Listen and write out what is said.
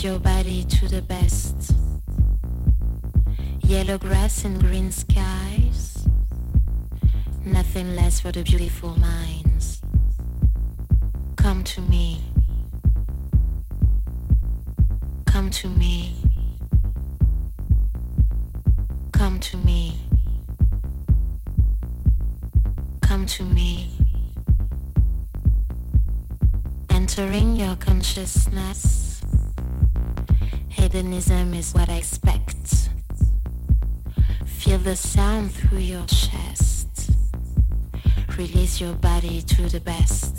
Your body to the best. Yellow grass and green skies. Nothing less for the beautiful mind. your body to the best.